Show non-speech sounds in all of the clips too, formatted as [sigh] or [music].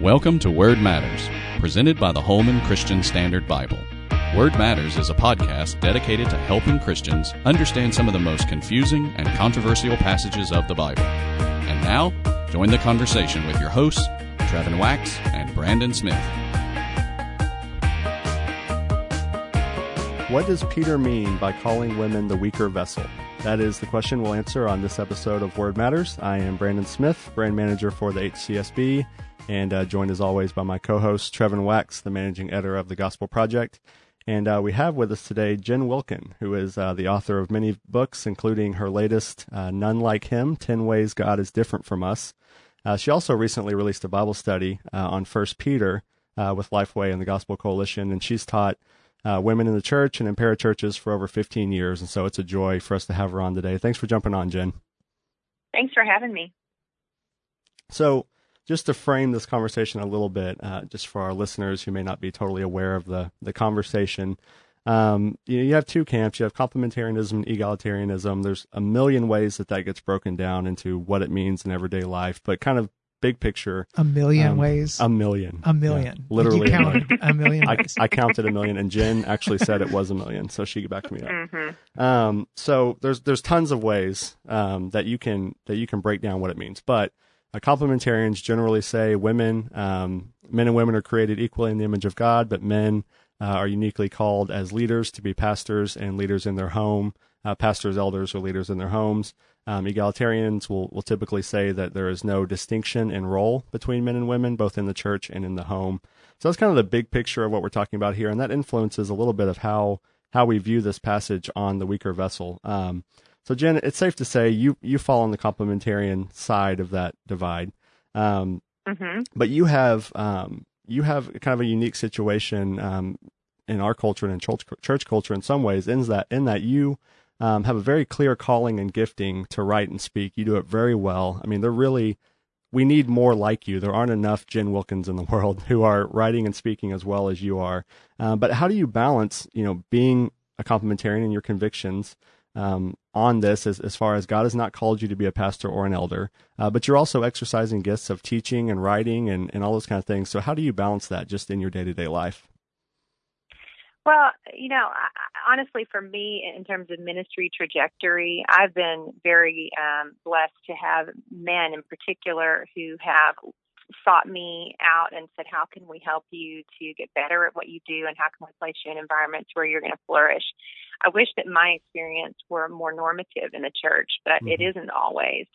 Welcome to Word Matters, presented by the Holman Christian Standard Bible. Word Matters is a podcast dedicated to helping Christians understand some of the most confusing and controversial passages of the Bible. And now, join the conversation with your hosts, Trevin Wax and Brandon Smith. What does Peter mean by calling women the weaker vessel? That is the question we'll answer on this episode of Word Matters. I am Brandon Smith, brand manager for the HCSB, and uh, joined as always by my co host, Trevin Wax, the managing editor of the Gospel Project. And uh, we have with us today Jen Wilkin, who is uh, the author of many books, including her latest, uh, None Like Him 10 Ways God is Different from Us. Uh, she also recently released a Bible study uh, on First Peter with Lifeway and the Gospel Coalition, and she's taught uh, women in the church and in parachurches for over 15 years. And so it's a joy for us to have her on today. Thanks for jumping on, Jen. Thanks for having me. So, just to frame this conversation a little bit, uh, just for our listeners who may not be totally aware of the, the conversation, um, you, know, you have two camps. You have complementarianism and egalitarianism. There's a million ways that that gets broken down into what it means in everyday life, but kind of big picture. A million um, ways. A million. A million. Yeah, literally. You counted a million. I, I, counted a million, and Jen actually said it was a million, so she backed me up. Mm-hmm. Um, so there's there's tons of ways um, that you can that you can break down what it means, but uh, complementarians generally say women, um, men and women are created equally in the image of God, but men uh, are uniquely called as leaders to be pastors and leaders in their home. Uh, pastors, elders, or leaders in their homes. Um, egalitarians will, will typically say that there is no distinction in role between men and women, both in the church and in the home. So that's kind of the big picture of what we're talking about here, and that influences a little bit of how how we view this passage on the weaker vessel. Um, so, Jen, it's safe to say you you fall on the complementarian side of that divide, um, mm-hmm. but you have um, you have kind of a unique situation um, in our culture and in church, church culture in some ways. In that in that you um, have a very clear calling and gifting to write and speak. You do it very well. I mean, they're really, we need more like you. There aren't enough Jen Wilkins in the [laughs] world who are writing and speaking as well as you are. Uh, but how do you balance, you know, being a complementarian in your convictions um, on this as, as far as God has not called you to be a pastor or an elder, uh, but you're also exercising gifts of teaching and writing and, and all those kind of things. So how do you balance that just in your day to day life? Well, you know, honestly, for me, in terms of ministry trajectory, I've been very um, blessed to have men in particular who have sought me out and said, How can we help you to get better at what you do? And how can we place you in environments where you're going to flourish? I wish that my experience were more normative in the church, but mm-hmm. it isn't always.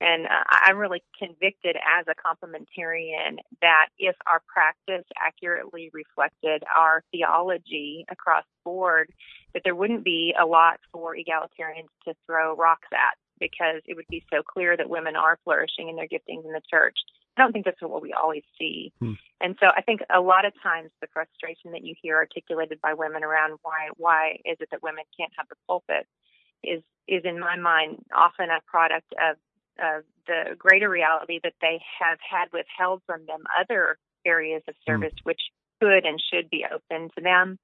And uh, I'm really convicted as a complementarian that if our practice accurately reflected our theology across the board, that there wouldn't be a lot for egalitarians to throw rocks at because it would be so clear that women are flourishing in their giftings in the church. I don't think that's what we always see. Hmm. And so I think a lot of times the frustration that you hear articulated by women around why why is it that women can't have the pulpit is is in my mind often a product of uh, the greater reality that they have had withheld from them other areas of hmm. service mm. which could and should be open to them.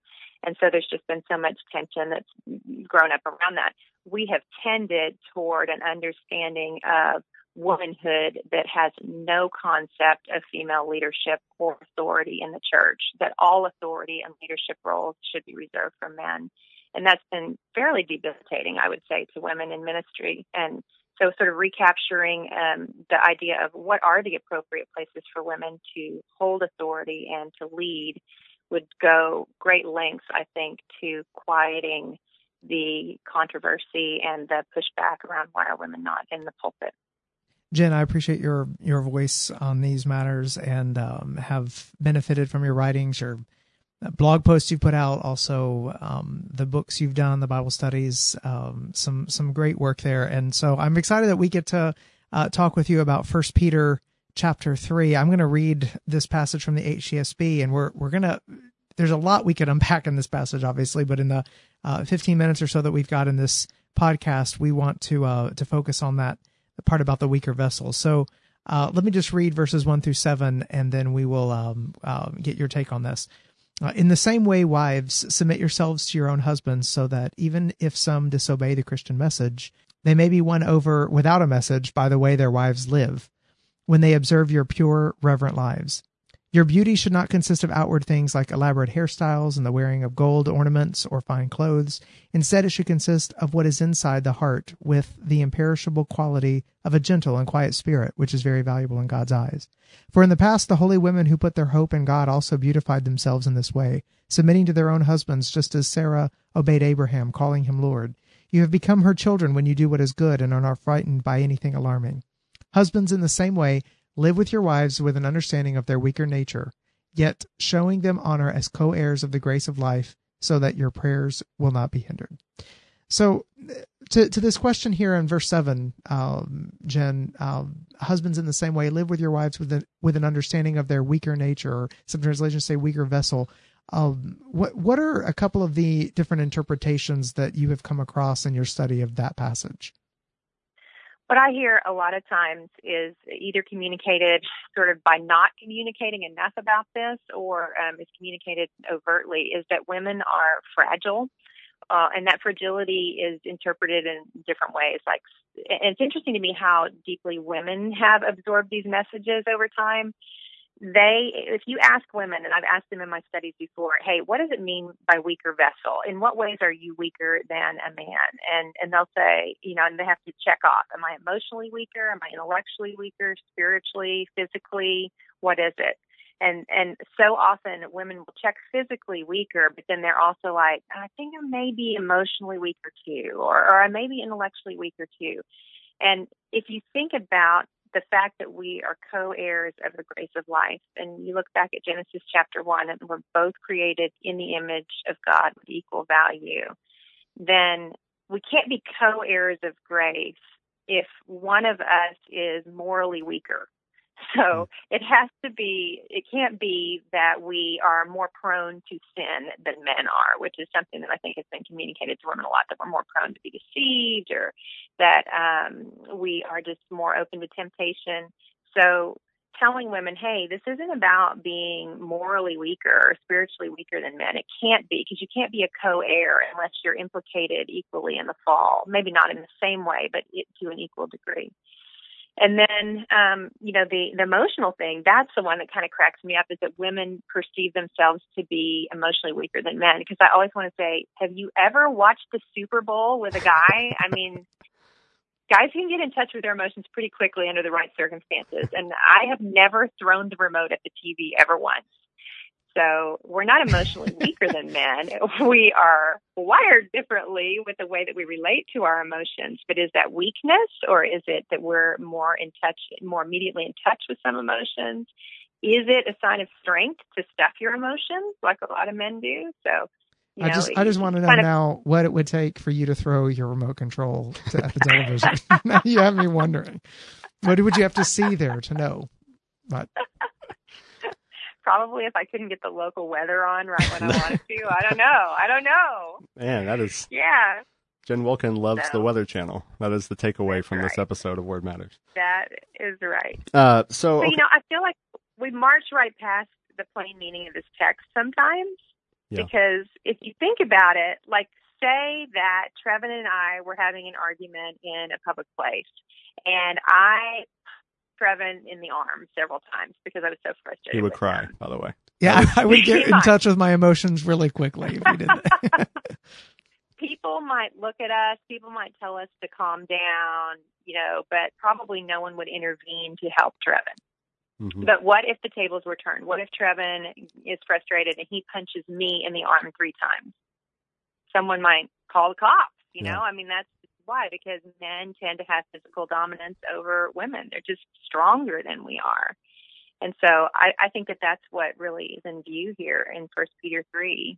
And so there's just been so much tension that's grown up around that. We have tended toward an understanding of womanhood that has no concept of female leadership or authority in the church, that all authority and leadership roles should be reserved for men. And that's been fairly debilitating, I would say, to women in ministry. And so, sort of recapturing um, the idea of what are the appropriate places for women to hold authority and to lead would go great lengths, I think, to quieting the controversy and the pushback around why are women not in the pulpit. Jen, I appreciate your your voice on these matters and um, have benefited from your writings, your blog posts you've put out, also um, the books you've done, the Bible studies, um, some some great work there. And so I'm excited that we get to uh, talk with you about First Peter chapter three. I'm going to read this passage from the HCSB, and we're we're gonna. There's a lot we could unpack in this passage, obviously, but in the uh, 15 minutes or so that we've got in this podcast, we want to uh, to focus on that part about the weaker vessels. So. Uh, let me just read verses one through seven, and then we will um, uh, get your take on this. Uh, in the same way, wives, submit yourselves to your own husbands, so that even if some disobey the Christian message, they may be won over without a message by the way their wives live, when they observe your pure, reverent lives. Your beauty should not consist of outward things like elaborate hairstyles and the wearing of gold ornaments or fine clothes. Instead, it should consist of what is inside the heart with the imperishable quality of a gentle and quiet spirit, which is very valuable in God's eyes. For in the past, the holy women who put their hope in God also beautified themselves in this way, submitting to their own husbands, just as Sarah obeyed Abraham, calling him Lord. You have become her children when you do what is good and are not frightened by anything alarming. Husbands, in the same way, Live with your wives with an understanding of their weaker nature, yet showing them honor as co heirs of the grace of life, so that your prayers will not be hindered. So, to, to this question here in verse 7, um, Jen, um, husbands in the same way, live with your wives with, with an understanding of their weaker nature, or some translations say weaker vessel. Um, what, what are a couple of the different interpretations that you have come across in your study of that passage? What I hear a lot of times is either communicated sort of by not communicating enough about this or um, is communicated overtly is that women are fragile. Uh, and that fragility is interpreted in different ways. Like, and it's interesting to me how deeply women have absorbed these messages over time they, if you ask women, and I've asked them in my studies before, hey, what does it mean by weaker vessel? In what ways are you weaker than a man? And and they'll say, you know, and they have to check off: Am I emotionally weaker? Am I intellectually weaker? Spiritually? Physically? What is it? And and so often women will check physically weaker, but then they're also like, I think I may be emotionally weaker too, or or I may be intellectually weaker too. And if you think about the fact that we are co-heirs of the grace of life. And you look back at Genesis chapter one, and we're both created in the image of God with equal value. Then we can't be co-heirs of grace if one of us is morally weaker [laughs] so mm. it has to be, it can't be that we are more prone to sin than men are, which is something that I think has been communicated to women a lot that we're more prone to be deceived or that um, we are just more open to temptation. So telling women, hey, this isn't about being morally weaker or spiritually weaker than men. It can't be because you can't be a co-heir unless you're implicated equally in the fall. Maybe not in the same way, but it, to an equal degree. And then, um, you know, the, the emotional thing, that's the one that kind of cracks me up is that women perceive themselves to be emotionally weaker than men. Because I always want to say, have you ever watched the Super Bowl with a guy? I mean, guys can get in touch with their emotions pretty quickly under the right circumstances. And I have never thrown the remote at the TV ever once. So we're not emotionally [laughs] weaker than men. We are wired differently with the way that we relate to our emotions. But is that weakness or is it that we're more in touch, more immediately in touch with some emotions? Is it a sign of strength to stuff your emotions like a lot of men do? So I know, just I just want to know of, now what it would take for you to throw your remote control to, at the television. [laughs] you have me wondering. What would you have to see there to know? But probably if I couldn't get the local weather on right when I [laughs] wanted to. I don't know. I don't know. Man, that is yeah. Jen Wilkin loves so, the Weather Channel. That is the takeaway from right. this episode of Word Matters. That is right. Uh, so, so okay. you know, I feel like we march right past the plain meaning of this text sometimes yeah. because if you think about it, like say that Trevin and I were having an argument in a public place, and I Trevin in the arm several times because I was so frustrated. He would cry, him. by the way. Yeah, I would get in touch with my emotions really quickly if we did that. [laughs] [laughs] people might look at us, people might tell us to calm down, you know, but probably no one would intervene to help Trevin. Mm-hmm. But what if the tables were turned? What if Trevin is frustrated and he punches me in the arm three times? Someone might call the cops, you yeah. know? I mean, that's why? Because men tend to have physical dominance over women. They're just stronger than we are. And so I, I think that that's what really is in view here in First Peter 3.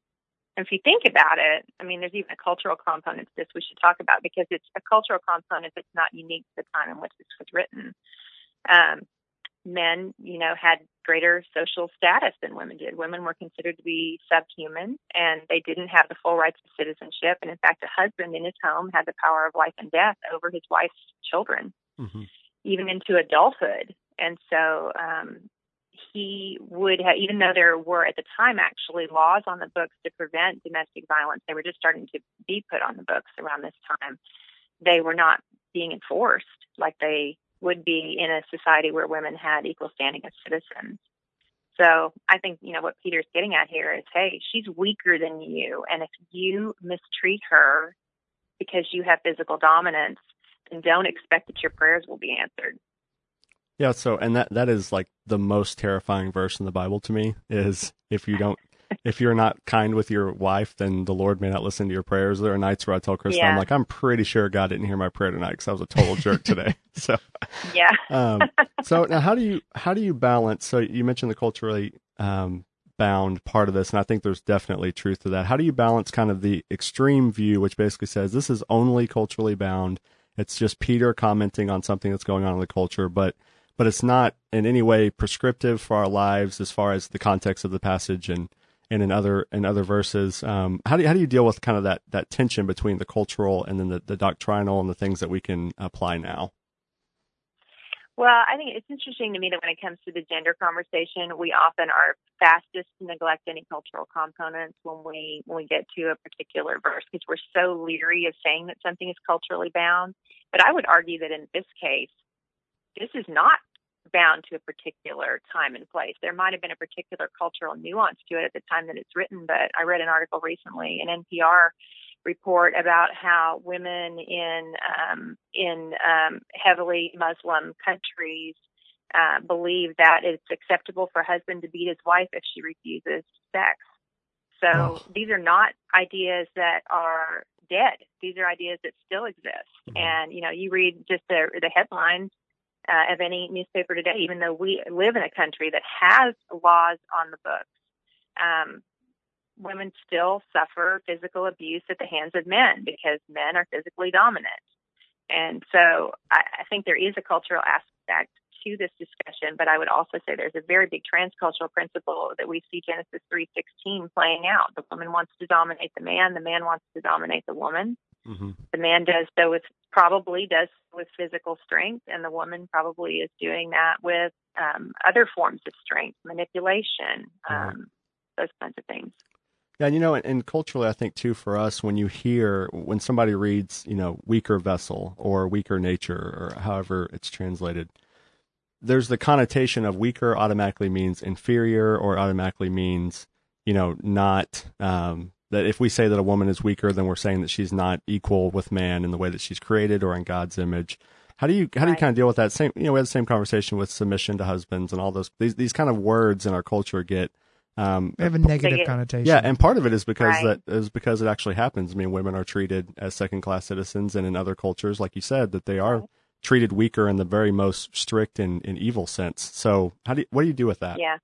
And if you think about it, I mean, there's even a cultural component to this we should talk about because it's a cultural component that's not unique to the time in which this was written. Um, men, you know, had greater social status than women did. Women were considered to be subhuman and they didn't have the full rights of citizenship. And in fact, a husband in his home had the power of life and death over his wife's children, mm-hmm. even into adulthood. And so, um, he would have, even though there were at the time actually laws on the books to prevent domestic violence, they were just starting to be put on the books around this time. They were not being enforced like they would be in a society where women had equal standing as citizens. so I think, you know, what Peter's getting at here is, hey, she's weaker than you. And if you mistreat her because you have physical dominance, then don't expect that your prayers will be answered. Yeah, so and that that is like the most terrifying verse in the Bible to me is if you don't if you're not kind with your wife, then the Lord may not listen to your prayers. There are nights where I tell Krista, yeah. I'm like, I'm pretty sure God didn't hear my prayer tonight because I was a total jerk today. [laughs] [laughs] So, yeah. um, [laughs] so now, how do you how do you balance? So you mentioned the culturally um, bound part of this, and I think there's definitely truth to that. How do you balance kind of the extreme view, which basically says this is only culturally bound? It's just Peter commenting on something that's going on in the culture, but but it's not in any way prescriptive for our lives as far as the context of the passage and and in other in other verses. Um, how do you, how do you deal with kind of that that tension between the cultural and then the, the doctrinal and the things that we can apply now? Well, I think it's interesting to me that when it comes to the gender conversation, we often are fastest to neglect any cultural components when we when we get to a particular verse because we're so leery of saying that something is culturally bound. But I would argue that in this case, this is not bound to a particular time and place. There might have been a particular cultural nuance to it at the time that it's written, but I read an article recently, an NPR report about how women in um, in um, heavily Muslim countries uh, believe that it's acceptable for a husband to beat his wife if she refuses sex. So oh. these are not ideas that are dead. These are ideas that still exist. Mm-hmm. And you know, you read just the the headlines uh, of any newspaper today, even though we live in a country that has laws on the books. Um, women still suffer physical abuse at the hands of men because men are physically dominant. And so I, I think there is a cultural aspect to this discussion, but I would also say there's a very big transcultural principle that we see Genesis 3:16 playing out. The woman wants to dominate the man, the man wants to dominate the woman. Mm-hmm. The man does so with probably does with physical strength, and the woman probably is doing that with um, other forms of strength, manipulation, um, those kinds of things. Yeah, and you know, and, and, culturally, I think too for us, when you hear when somebody reads, you know, weaker vessel or weaker nature or however it's translated, there's the connotation of weaker automatically means inferior or automatically means, you know, not um, that if we say that a woman is weaker, then we're saying that she's not equal with man in the way that she's created or in God's image. How do you how do you kind of deal with that? Same, you know, we had the same conversation with submission to husbands and all those these these kind of words in our culture get um, they have a negative connotation. Yeah, and part of it is because right. that is because it actually happens. I mean, women are treated as second class citizens, and in other cultures, like you said, that they are treated weaker in the very most strict and, and evil sense. So, how do you, what do you do with that? Yeah.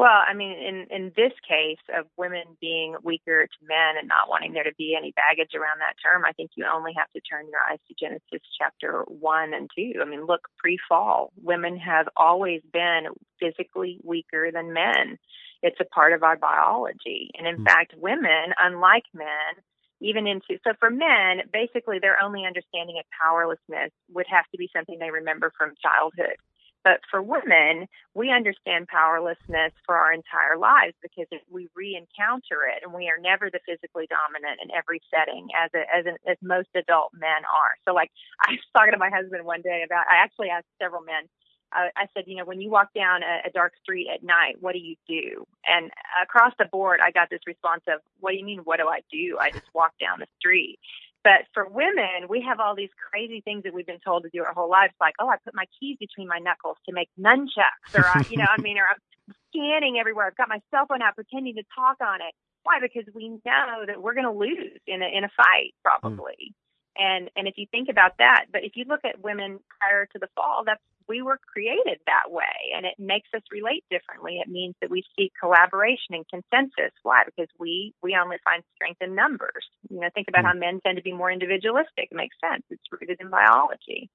Well, I mean, in in this case of women being weaker to men and not wanting there to be any baggage around that term, I think you only have to turn your eyes to Genesis chapter one and two. I mean, look, pre-fall, women have always been physically weaker than men. It's a part of our biology, and in mm-hmm. fact, women, unlike men, even into so for men, basically their only understanding of powerlessness would have to be something they remember from childhood but for women, we understand powerlessness for our entire lives because we re-encounter it, and we are never the physically dominant in every setting, as a, as as most adult men are. So, like [laughs] I was talking to my husband one day about, I actually asked several men. Uh, I said, you know, when you walk down a, a dark street at night, what do you do? And across the board, I got this response of, "What do you mean? What do I do? I just walk down the street." But for women, we have all these crazy things that we've been told to do our whole lives, like, oh, I put my keys between my knuckles to make nunchucks, or I, you know, I mean, or I'm scanning everywhere. I've got my cell phone out, pretending to talk on it. Why? Because we know that we're going to lose in a in a fight, probably. Mm. And and if you think about that, but if you look at women prior to the fall, that's we were created that way and it makes us relate differently. It means that we seek collaboration and consensus. Why? Because we we only find strength in numbers. You know, think about mm-hmm. how men tend to be more individualistic. It makes sense. It's rooted in biology.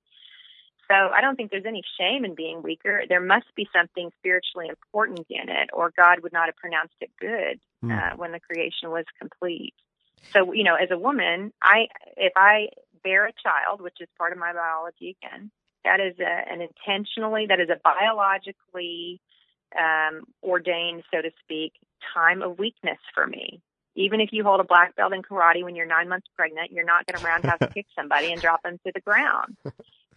So I don't think there's any shame in being weaker. There must be something spiritually important in it, or God would not have pronounced it good mm. uh, when the creation was complete. So, you know, as a woman, I if I bear a child, which is part of my biology again, that is a, an intentionally, that is a biologically um, ordained, so to speak, time of weakness for me. Even if you hold a black belt in karate when you're nine months pregnant, you're not going to roundhouse [laughs] kick somebody and drop them to the ground.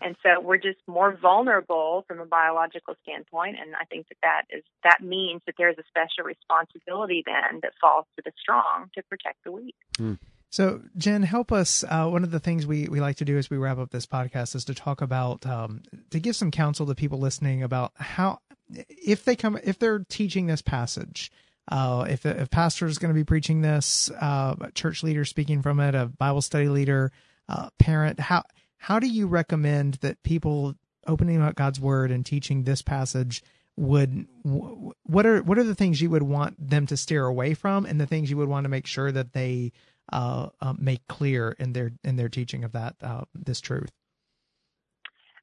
And so we're just more vulnerable from a biological standpoint. And I think that that is, that means that there's a special responsibility then that falls to the strong to protect the weak. Mm. So, Jen, help us. Uh, one of the things we, we like to do as we wrap up this podcast is to talk about, um, to give some counsel to people listening about how, if they come, if they're teaching this passage, uh, if a if pastor is going to be preaching this, uh, a church leader speaking from it, a Bible study leader, uh, parent, how how do you recommend that people opening up God's Word and teaching this passage would what are what are the things you would want them to steer away from, and the things you would want to make sure that they uh, uh, make clear in their in their teaching of that uh, this truth?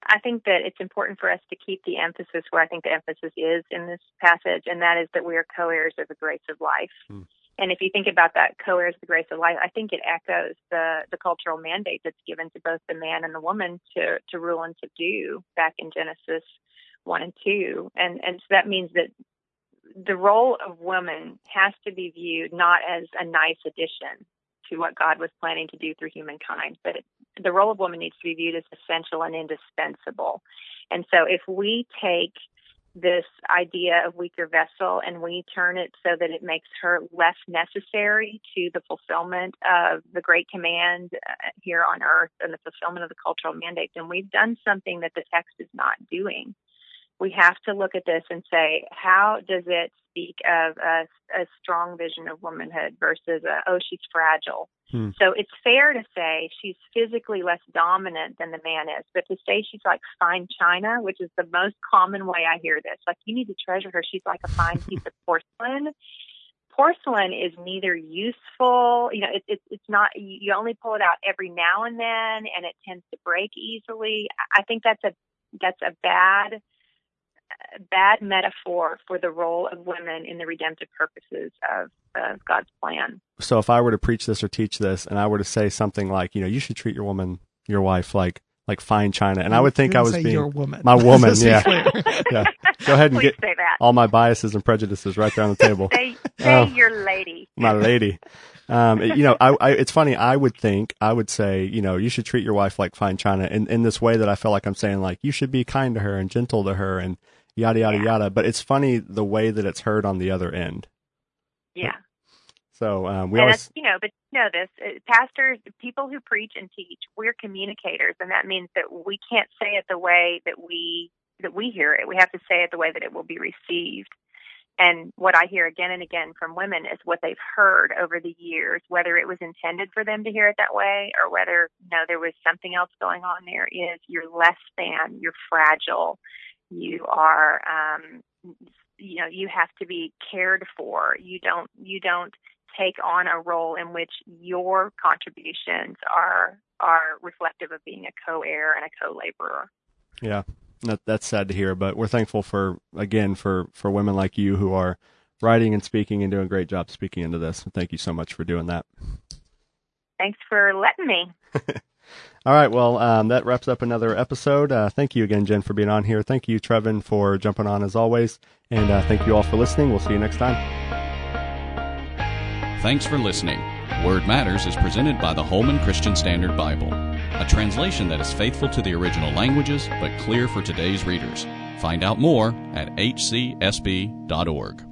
I think that it's important for us to keep the emphasis where I think the emphasis is in this passage, and that is that we are co-heirs of the grace of life. Hmm. And if you think about that co-heirs the grace of life, I think it echoes the the cultural mandate that's given to both the man and the woman to to rule and subdue back in Genesis one and two, and and so that means that the role of woman has to be viewed not as a nice addition to what God was planning to do through humankind. But the role of woman needs to be viewed as essential and indispensable. And so if we take this idea of weaker vessel and we turn it so that it makes her less necessary to the fulfillment of the great command uh, here on earth and the fulfillment of the cultural mandate, then we've done something that the text is not doing we have to look at this and say, how does it speak of a, a strong vision of womanhood versus a, oh, she's fragile? Hmm. So it's fair to say she's physically less dominant than the man is, but to say she's like fine china, which is the most common way I hear this, like you need to treasure her. She's like a fine piece of [laughs] porcelain. Porcelain is neither useful, you know, it, it, it's not, you only pull it out every now and then and it tends to break easily. I think that's a, that's a bad bad metaphor for the role of women in the redemptive purposes of, of God's plan. So if I were to preach this or teach this and I were to say something like, you know, you should treat your woman, your wife like like fine china, and I would think I was being your woman. my [laughs] woman. yeah, [laughs] yeah. Go ahead and Please get all my biases and prejudices right there on the table. [laughs] say, say um, your lady, my lady. Um, you know, I, I, it's funny. I would think, I would say, you know, you should treat your wife like fine china in, in this way that I feel like I'm saying, like, you should be kind to her and gentle to her and, yada yada yeah. yada. But it's funny the way that it's heard on the other end. Yeah. So um, we and always, you know, but you know this, uh, pastors, people who preach and teach, we're communicators, and that means that we can't say it the way that we that we hear it. We have to say it the way that it will be received. And what I hear again and again from women is what they've heard over the years, whether it was intended for them to hear it that way or whether you know there was something else going on there. Is you're less than, you're fragile, you are um, you know you have to be cared for. You don't you don't take on a role in which your contributions are are reflective of being a co-heir and a co-laborer. Yeah that, that's sad to hear but we're thankful for again for for women like you who are writing and speaking and doing a great job speaking into this. Thank you so much for doing that. Thanks for letting me [laughs] All right. Well, um, that wraps up another episode. Uh, thank you again, Jen, for being on here. Thank you, Trevin, for jumping on as always. And uh, thank you all for listening. We'll see you next time. Thanks for listening. Word Matters is presented by the Holman Christian Standard Bible, a translation that is faithful to the original languages but clear for today's readers. Find out more at hcsb.org.